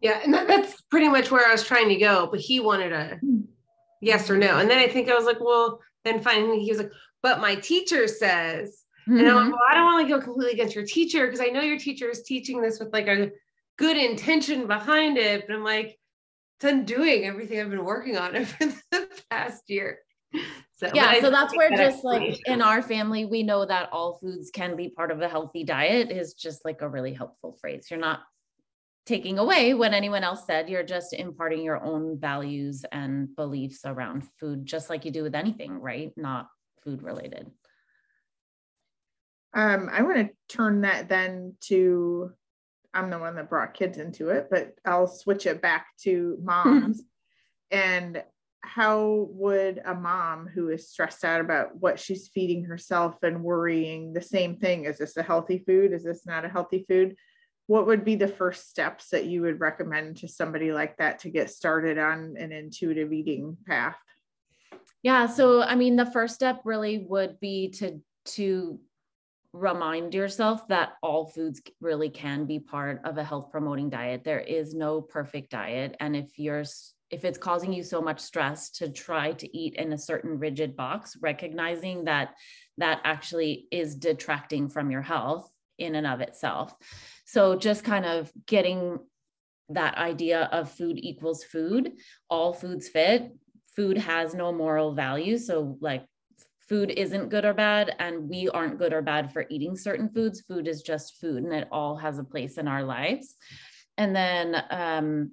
yeah, and that, that's pretty much where I was trying to go, but he wanted a yes or no. And then I think I was like, well, then finally he was like, but my teacher says, mm-hmm. and I'm like, mm-hmm. well, I don't want to go completely against your teacher because I know your teacher is teaching this with like a good intention behind it. But I'm like, it's undoing everything I've been working on over the past year. So, yeah, so that's where that just like in our family, we know that all foods can be part of a healthy diet is just like a really helpful phrase. You're not taking away what anyone else said. You're just imparting your own values and beliefs around food, just like you do with anything, right? Not food related. Um, I want to turn that then to I'm the one that brought kids into it, but I'll switch it back to moms. and how would a mom who is stressed out about what she's feeding herself and worrying the same thing? Is this a healthy food? Is this not a healthy food? What would be the first steps that you would recommend to somebody like that to get started on an intuitive eating path? Yeah, so I mean the first step really would be to to remind yourself that all foods really can be part of a health promoting diet. There is no perfect diet and if you're if it's causing you so much stress to try to eat in a certain rigid box, recognizing that that actually is detracting from your health in and of itself. So just kind of getting that idea of food equals food, all foods fit, food has no moral value. So, like, food isn't good or bad, and we aren't good or bad for eating certain foods. Food is just food, and it all has a place in our lives. And then, um,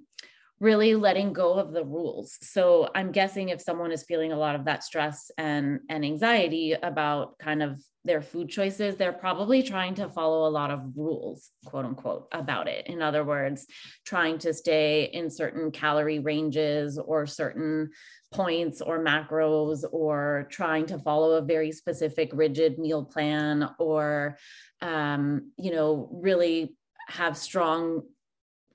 really letting go of the rules. So I'm guessing if someone is feeling a lot of that stress and and anxiety about kind of their food choices, they're probably trying to follow a lot of rules, quote unquote, about it. In other words, trying to stay in certain calorie ranges or certain points or macros, or trying to follow a very specific rigid meal plan, or, um, you know, really have strong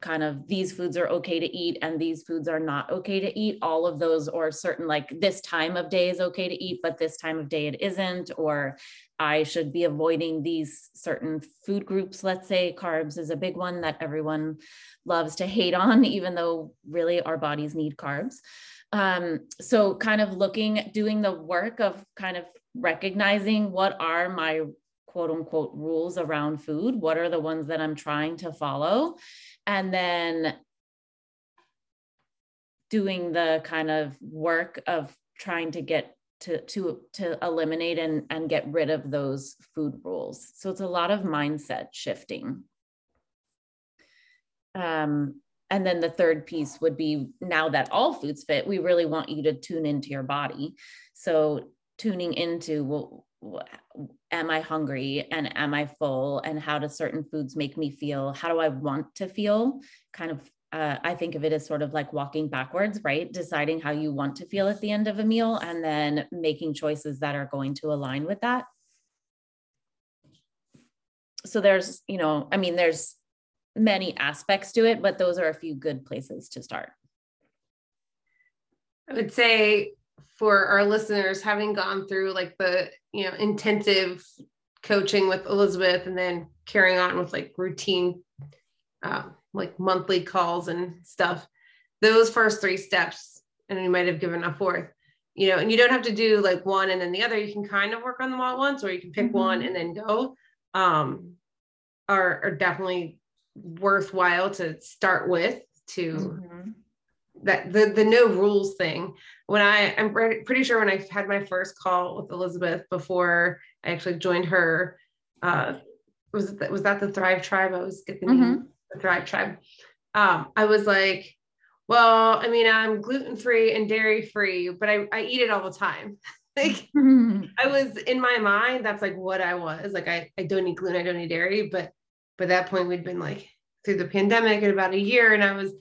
kind of these foods are okay to eat and these foods are not okay to eat. All of those or certain like this time of day is okay to eat but this time of day it isn't or i should be avoiding these certain food groups. Let's say carbs is a big one that everyone loves to hate on even though really our bodies need carbs. Um, so kind of looking doing the work of kind of recognizing what are my quote unquote rules around food what are the ones that i'm trying to follow? And then doing the kind of work of trying to get to to to eliminate and and get rid of those food rules. So it's a lot of mindset shifting. Um and then the third piece would be now that all foods fit we really want you to tune into your body. So tuning into well am I hungry and am I full? And how do certain foods make me feel? How do I want to feel? Kind of, uh, I think of it as sort of like walking backwards, right? Deciding how you want to feel at the end of a meal and then making choices that are going to align with that. so there's you know i mean there's many aspects to it but those are a few good places to start i would say for our listeners having gone through like the you know intensive coaching with elizabeth and then carrying on with like routine um, like monthly calls and stuff those first three steps and you might have given a fourth you know and you don't have to do like one and then the other you can kind of work on them all at once or you can pick mm-hmm. one and then go um are, are definitely worthwhile to start with to mm-hmm. That the the no rules thing. When i i'm pretty sure when i had my first call with elizabeth before i actually joined her uh was that was that the thrive tribe? I was getting mm-hmm. the thrive tribe. Um i was like well i mean i'm gluten free and dairy free but i i eat it all the time. Like i was in my mind that's like what i was. Like i i don't eat gluten i don't eat dairy but by that point we'd been like through the pandemic in about a year and I was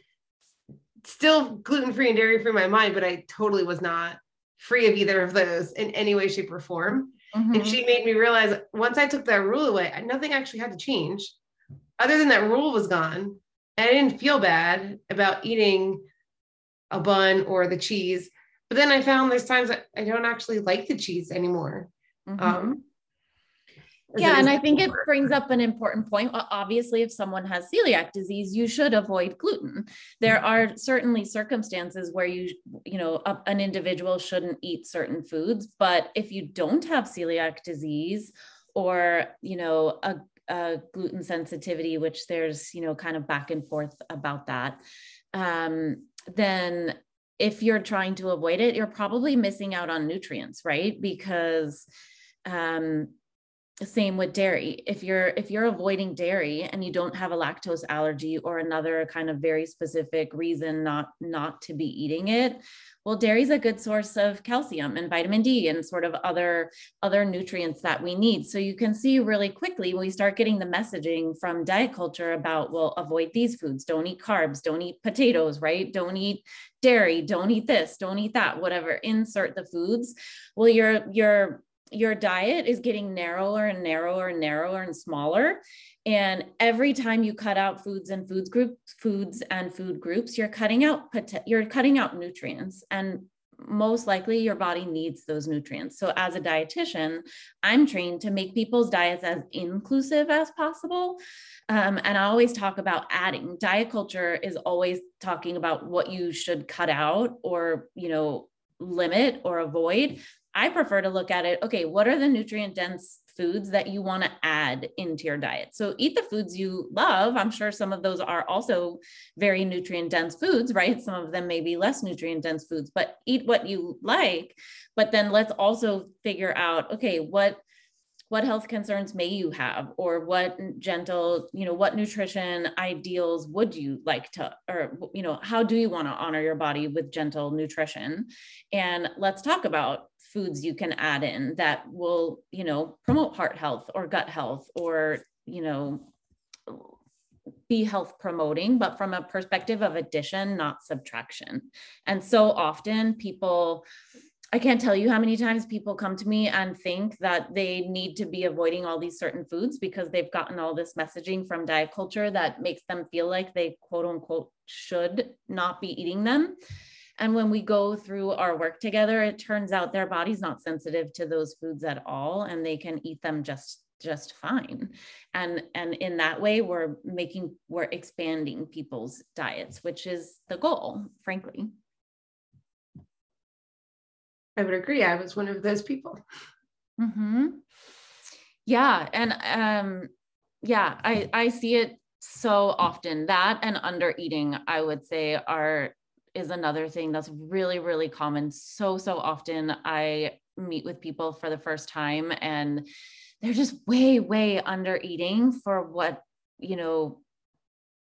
still gluten free and dairy free in my mind, but I totally was not free of either of those in any way, shape, or form. Mm-hmm. And she made me realize once I took that rule away, nothing actually had to change. Other than that rule was gone. And I didn't feel bad about eating a bun or the cheese. But then I found there's times that I don't actually like the cheese anymore. Mm-hmm. Um, yeah and i think it brings up an important point. Obviously if someone has celiac disease you should avoid gluten. There are certainly circumstances where you you know a, an individual shouldn't eat certain foods but if you don't have celiac disease or you know a, a gluten sensitivity which there's you know kind of back and forth about that um, then if you're trying to avoid it you're probably missing out on nutrients right? Because um, same with dairy. If you're if you're avoiding dairy and you don't have a lactose allergy or another kind of very specific reason not not to be eating it well dairy is a good source of calcium and vitamin d and sort of other other nutrients that we need. So you can see really quickly when we start getting the messaging from diet culture about well avoid these foods. Don't eat carbs. Don't eat potatoes right? Don't eat dairy. Don't eat this. Don't eat that. Whatever. Insert the foods. Well you're you're your diet is getting narrower and narrower and narrower and smaller. And every time you cut out foods and foods group foods and food groups you're cutting out you're cutting out nutrients. And most likely your body needs those nutrients. So as a dietitian i'm trained to make people's diets as inclusive as possible. Um, and i always talk about adding. Diet culture is always talking about what you should cut out or you know limit or avoid I prefer to look at it okay, what are the nutrient dense foods that you want to add into your diet? So eat the foods you love. I'm sure some of those are also very nutrient dense foods, right? Some of them may be less nutrient dense foods, but eat what you like. But then let's also figure out okay, what what health concerns may you have or what gentle you know what nutrition ideals would you like to or you know how do you want to honor your body with gentle nutrition and let's talk about foods you can add in that will you know promote heart health or gut health or you know be health promoting but from a perspective of addition not subtraction and so often people I can't tell you how many times people come to me and think that they need to be avoiding all these certain foods because they've gotten all this messaging from diet culture that makes them feel like they quote unquote should not be eating them. And when we go through our work together, it turns out their body's not sensitive to those foods at all and they can eat them just just fine and and in that way we're making we're expanding people's diets which is the goal frankly I would agree. I was one of those people. Mm-hmm. Yeah. And um, yeah, I, I see it so often. That and under eating, I would say, are is another thing that's really, really common. So, so often I meet with people for the first time and they're just way, way under eating for what, you know,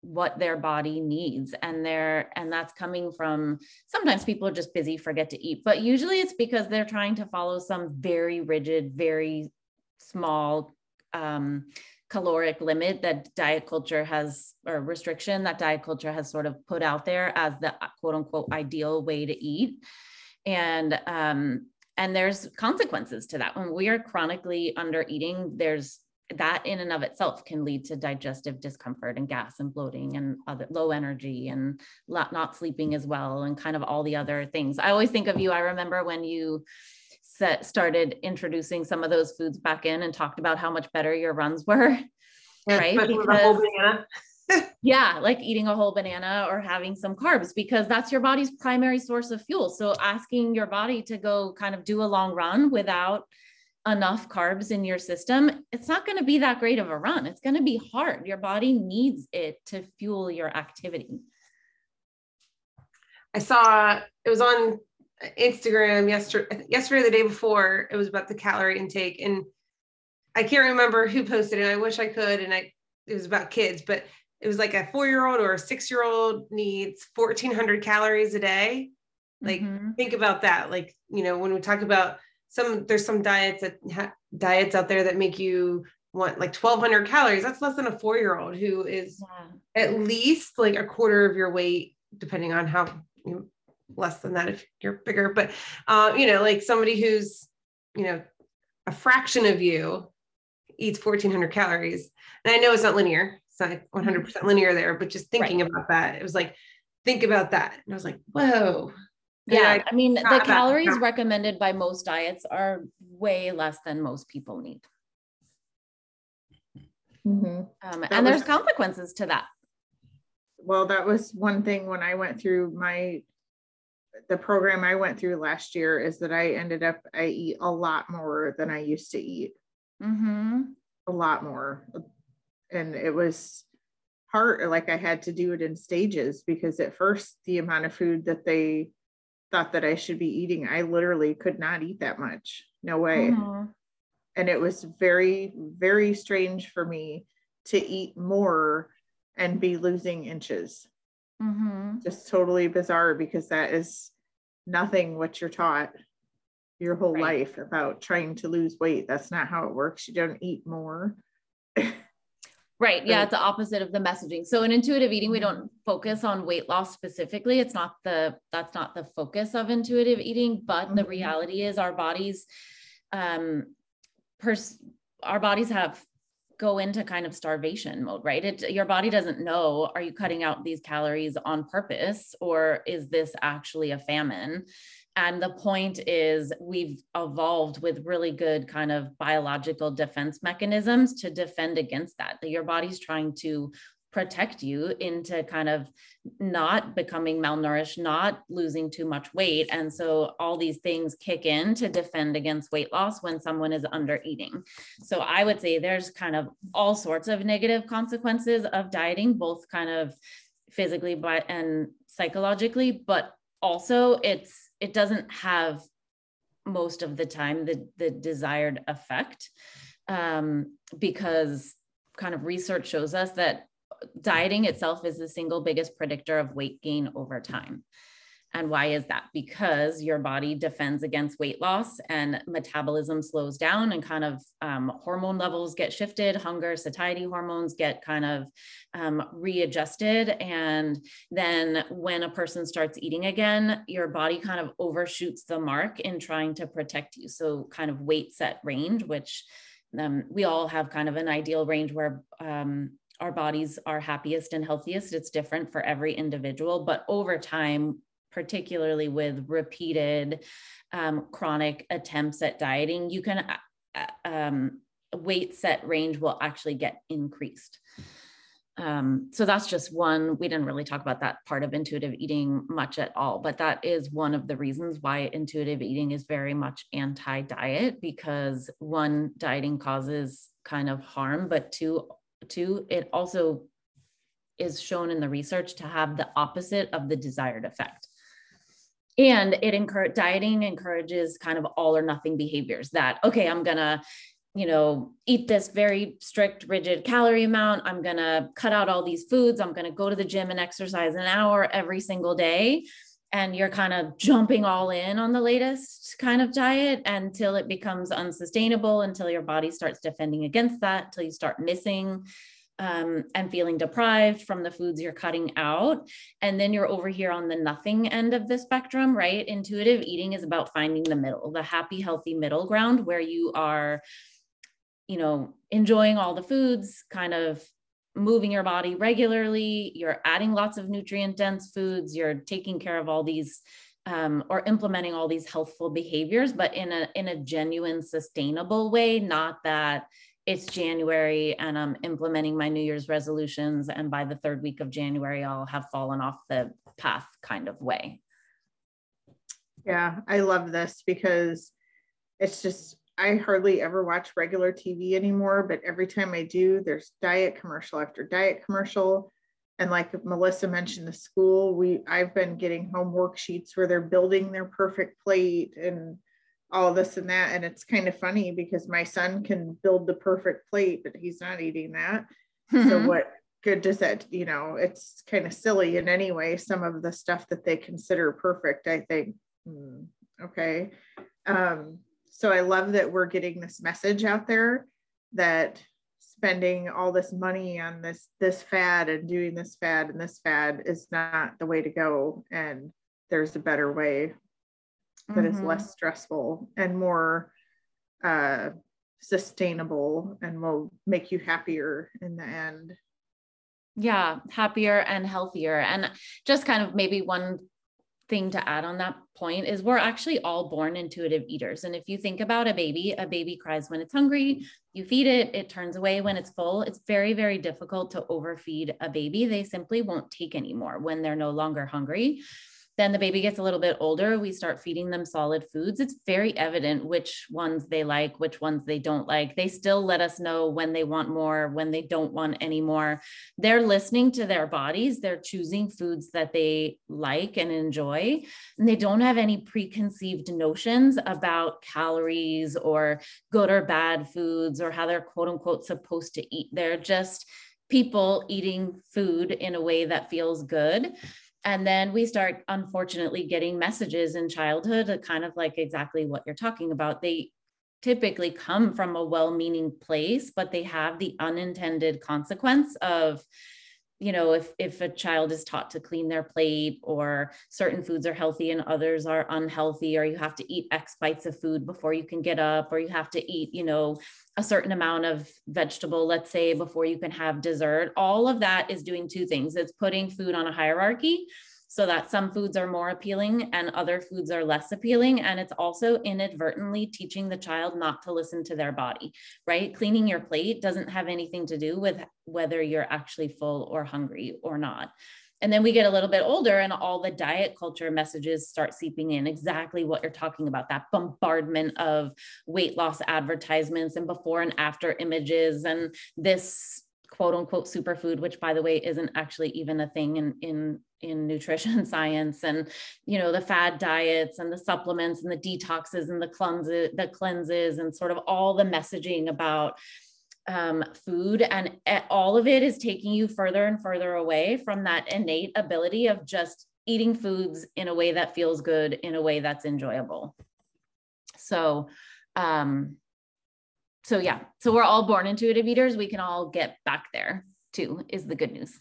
what their body needs and they're and that's coming from sometimes people are just busy forget to eat but usually it's because they're trying to follow some very rigid very small um, caloric limit that diet culture has or restriction that diet culture has sort of put out there as the quote unquote ideal way to eat and um, and there's consequences to that when we are chronically under eating there's that in and of itself can lead to digestive discomfort and gas and bloating and other low energy and not sleeping as well and kind of all the other things. I always think of you. I remember when you set, started introducing some of those foods back in and talked about how much better your runs were. Yeah, right. Because, yeah, like eating a whole banana or having some carbs because that's your body's primary source of fuel. So asking your body to go kind of do a long run without enough carbs in your system, it's not going to be that great of a run. It's going to be hard. Your body needs it to fuel your activity. I saw it was on Instagram yesterday, yesterday, the day before, it was about the calorie intake. And I can't remember who posted it. I wish I could. And I, it was about kids, but it was like a four year old or a six year old needs 1400 calories a day. Like, mm-hmm. think about that. Like, you know, when we talk about some, there's some diets that ha- diets out there that make you want like 1200 calories. That's less than a four year old who is yeah. at least like a quarter of your weight, depending on how you know, less than that if you're bigger, but uh, you know, like somebody who's, you know, a fraction of you eats 1400 calories. And I know it's not linear, it's not 100% linear there, but just thinking right. about that, it was like, think about that. And I was like, whoa. Yeah, I, I, mean, the calories recommended by most diets are way less than most people need. Mm-hmm. Um, and was, there's consequences to that. Well, that was one thing when I went through my the program I went through last year is that I ended up I eat a lot more than I used to eat. Mm-hmm. A lot more, and it was hard. Like I had to do it in stages because at first the amount of food that they thought that I should be eating, I literally could not eat that much. No way. Mm-hmm. And it was very, very strange for me to eat more and be losing inches. Mm-hmm. Just totally bizarre because that is nothing what you're taught your whole right. life about trying to lose weight. That's not how it works. You don't eat more. right. Yeah. It's the opposite of the messaging. So in intuitive eating, we don't focus on weight loss specifically. It's not the, that's not the focus of intuitive eating, but mm-hmm. the reality is our bodies, um, pers- our bodies have go into kind of starvation mode, right? It, your body doesn't know are you cutting out these calories on purpose or is this actually a famine? And the point is, we've evolved with really good kind of biological defense mechanisms to defend against that. That your body's trying to protect you into kind of not becoming malnourished, not losing too much weight. And so all these things kick in to defend against weight loss when someone is under eating. So I would say there's kind of all sorts of negative consequences of dieting, both kind of physically but and psychologically, but also it's it doesn't have most of the time the the desired effect um, because kind of research shows us that dieting itself is the single biggest predictor of weight gain over time. And why is that? Because your body defends against weight loss and metabolism slows down and kind of um, hormone levels get shifted, hunger, satiety hormones get kind of um, readjusted. And then when a person starts eating again, your body kind of overshoots the mark in trying to protect you. So, kind of weight set range, which um, we all have kind of an ideal range where um, our bodies are happiest and healthiest. It's different for every individual, but over time, particularly with repeated um, chronic attempts at dieting, you can uh, uh, um, weight set range will actually get increased. Um, so that's just one. We didn't really talk about that part of intuitive eating much at all, but that is one of the reasons why intuitive eating is very much anti diet because one, dieting causes kind of harm, but two, too, it also is shown in the research to have the opposite of the desired effect. And it encourage dieting encourages kind of all or nothing behaviors that, okay, I'm gonna, you know, eat this very strict, rigid calorie amount. I'm gonna cut out all these foods. I'm gonna go to the gym and exercise an hour every single day and you're kind of jumping all in on the latest kind of diet until it becomes unsustainable, until your body starts defending against that, until you start missing um, and feeling deprived from the foods you're cutting out. And then you're over here on the nothing end of the spectrum, right? Intuitive eating is about finding the middle, the happy, healthy middle ground where you are you know, enjoying all the foods, kind of moving your body regularly, you're adding lots of nutrient dense foods, you're taking care of all these um, or implementing all these healthful behaviors, but in a in a genuine, sustainable way, not that it's January and I'm implementing my New Year's resolutions, and by the third week of January, I'll have fallen off the path kind of way. Yeah, I love this because it's just I hardly ever watch regular TV anymore, but every time I do, there's diet commercial after diet commercial. And like Melissa mentioned, the school, we I've been getting home worksheets where they're building their perfect plate and all this and that. And it's kind of funny because my son can build the perfect plate, but he's not eating that. Mm-hmm. So what good does that, you know, it's kind of silly in any way, some of the stuff that they consider perfect, I think. Hmm, okay. Um, so I love that we're getting this message out there that spending all this money on this this fad and doing this fad and this fad is not the way to go. And there's a better way that mm-hmm. is less stressful and more uh, sustainable and will make you happier in the end. Yeah happier and healthier. And just kind of maybe one thing to add on that point is we're actually all born intuitive eaters. And if you think about a baby, a baby cries when it's hungry, you feed it, it turns away when it's full. It's very, very difficult to overfeed a baby. They simply won't take anymore when they're no longer hungry then the baby gets a little bit older, we start feeding them solid foods. It's very evident which ones they like, which ones they don't like. They still let us know when they want more, when they don't want any more. They're listening to their bodies, they're choosing foods that they like and enjoy. And they don't have any preconceived notions about calories or good or bad foods or how they're quote unquote supposed to eat. They're just people eating food in a way that feels good and then we start unfortunately getting messages in childhood uh, kind of like exactly what you're talking about. They typically come from a well-meaning place but they have the unintended consequence of you know if if a child is taught to clean their plate or certain foods are healthy and others are unhealthy or you have to eat x bites of food before you can get up or you have to eat you know a certain amount of vegetable let's say before you can have dessert all of that is doing two things. It's putting food on a hierarchy so that some foods are more appealing and other foods are less appealing. And it's also inadvertently teaching the child not to listen to their body, right? Cleaning your plate doesn't have anything to do with whether you're actually full or hungry or not. And then we get a little bit older and all the diet culture messages start seeping in exactly what you're talking about that bombardment of weight loss advertisements and before and after images and this quote unquote superfood which by the way isn't actually even a thing in in in nutrition science. And you know the fad diets and the supplements and the detoxes and the cleanses the cleanses and sort of all the messaging about um, food. And all of it is taking you further and further away from that innate ability of just eating foods in a way that feels good in a way that's enjoyable. So um so yeah. So we're all born intuitive eaters. We can all get back there too is the good news.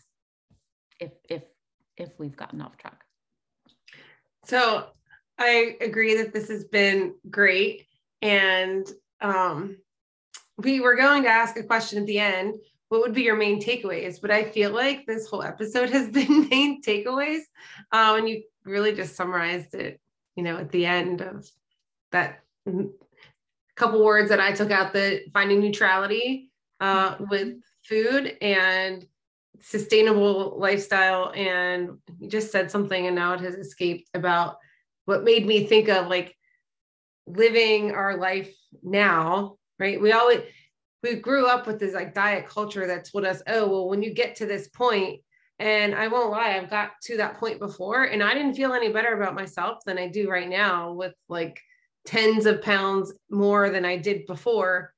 If if if we've gotten off track. So i agree that this has been great. And um we were going to ask a question at the end. What would be your main takeaways? But i feel like this whole episode has been main takeaways. Um, and you really just summarized it you know at the end of that couple words that I took out the finding neutrality uh, mm-hmm. with food and sustainable lifestyle. And you just said something, and now it has escaped about what made me think of like living our life now, right? We always, we grew up with this like diet culture that told us, oh, well, when you get to this point, and I won't lie, I've got to that point before, and I didn't feel any better about myself than I do right now with like tens of pounds more than I did before.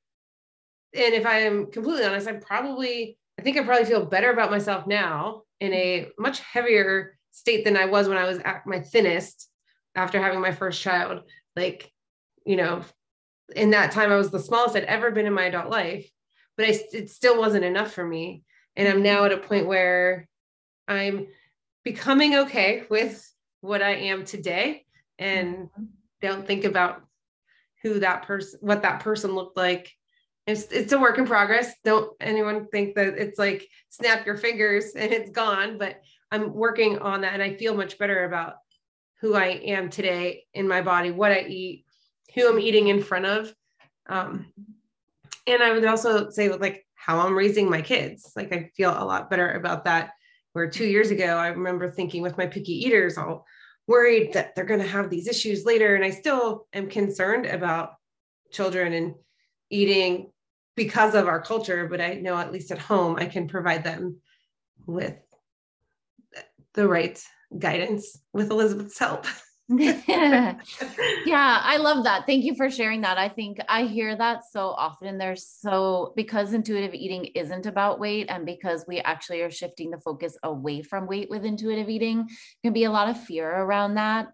And if I am completely honest, I probably, I think I probably feel better about myself now in a much heavier state than I was when I was at my thinnest after having my first child. Like, you know, in that time, I was the smallest I'd ever been in my adult life, but I, it still wasn't enough for me. And I'm now at a point where I'm becoming okay with what I am today and mm-hmm don't think about who that person what that person looked like it's it's a work in progress. Don't anyone think that it's like snap your fingers and it's gone, but I'm working on that and I feel much better about who I am today in my body, what I eat, who I'm eating in front of. Um, and I would also say with like how I'm raising my kids. Like I feel a lot better about that. Where two years ago, I remember thinking with my picky eaters, all worried that they're going to have these issues later. And I still am concerned about children and eating because of our culture, but I know at least at home, I can provide them with the right guidance with Elizabeth's help. yeah, I love that. Thank you for sharing that. I think I hear that so often. There's so because intuitive eating isn't about weight, and because we actually are shifting the focus away from weight with intuitive eating, can be a lot of fear around that.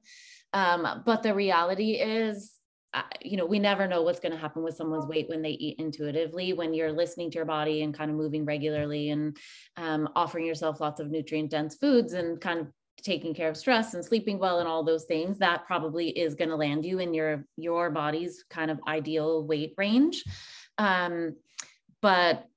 Um, but the reality is, uh, you know, we never know what's going to happen with someone's weight when they eat intuitively. When you're listening to your body and kind of moving regularly and um, offering yourself lots of nutrient dense foods and kind of taking care of stress and sleeping well and all those things that probably is going to land you in your your body's kind of ideal weight range um but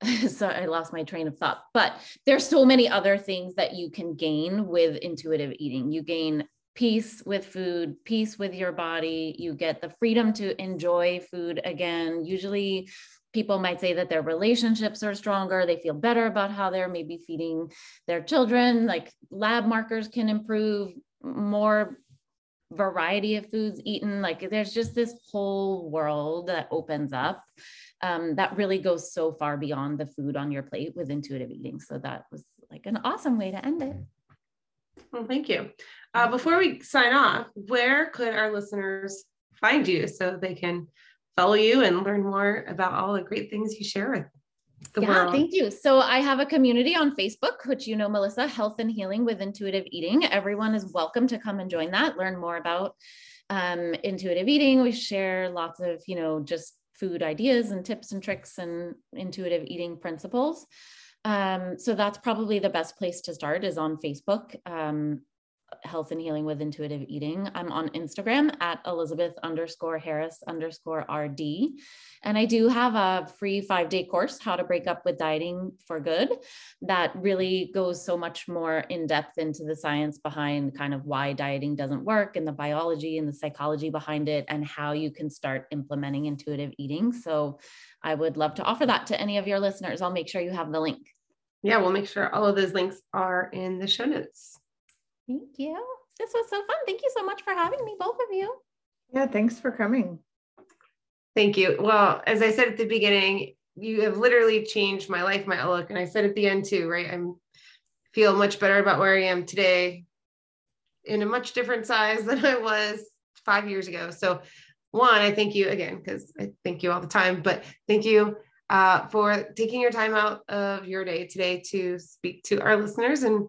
so I lost my train of thought. But there's so many other things that you can gain with intuitive eating. You gain peace with food, peace with your body. You get the freedom to enjoy food again. Usually people might say that their relationships are stronger they feel better about how they're maybe feeding their children like lab markers can improve more variety of foods eaten like there's just this whole world that opens up um, that really goes so far beyond the food on your plate with intuitive eating. So that was like an awesome way to end it. Well thank you. Uh, before we sign off where could our listeners find you so they can follow you and learn more about all the great things you share with the yeah, world. Thank you. So I have a community on Facebook, which you know, Melissa, Health and Healing with Intuitive Eating. Everyone is welcome to come and join that, learn more about um, intuitive eating. We share lots of, you know, just food ideas and tips and tricks and intuitive eating principles. Um, so that's probably the best place to start is on Facebook. Um, health and healing with intuitive eating. I'm on Instagram at Elizabeth underscore Harris underscore RD. And I do have a free five day course, How to Break Up with Dieting for Good, that really goes so much more in depth into the science behind kind of why dieting doesn't work and the biology and the psychology behind it and how you can start implementing intuitive eating. So I would love to offer that to any of your listeners. I'll make sure you have the link. Yeah, we'll make sure all of those links are in the show notes. Thank you. This was so fun. Thank you so much for having me, both of you. Yeah, thanks for coming. Thank you. Well, as I said at the beginning, you have literally changed my life, my outlook. And I said at the end too, right? I'm feel much better about where I am today in a much different size than I was five years ago. So one, I thank you again, because I thank you all the time, but thank you uh, for taking your time out of your day today to speak to our listeners and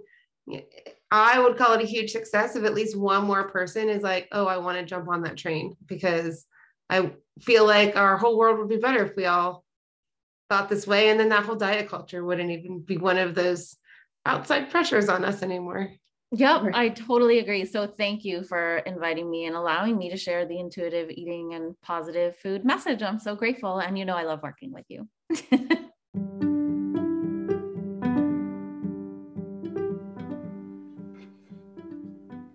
I would call it a huge success if at least one more person is like, oh, I want to jump on that train because I feel like our whole world would be better if we all thought this way. And then that whole diet culture wouldn't even be one of those outside pressures on us anymore. Yep, I totally agree. So thank you for inviting me and allowing me to share the intuitive eating and positive food message. I'm so grateful. And you know, I love working with you.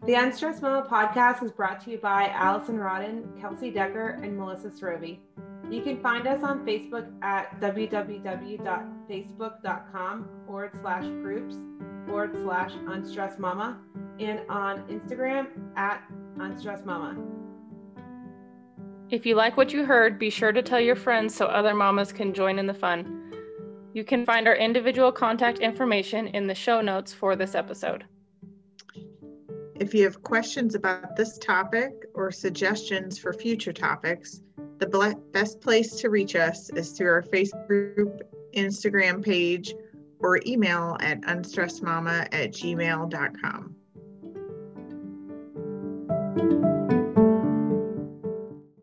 The Unstressed Mama podcast is brought to you by Alison Rodden, Kelsey Decker, and Melissa Srovi. You can find us on Facebook at www.facebook.com forward slash groups forward slash unstressed mama and on Instagram at unstressed mama. If you like what you heard, be sure to tell your friends so other mamas can join in the fun. You can find our individual contact information in the show notes for this episode. If you have questions about this topic or suggestions for future topics, the best place to reach us is through our Facebook group, Instagram page, or email at unstressedmama at gmail.com.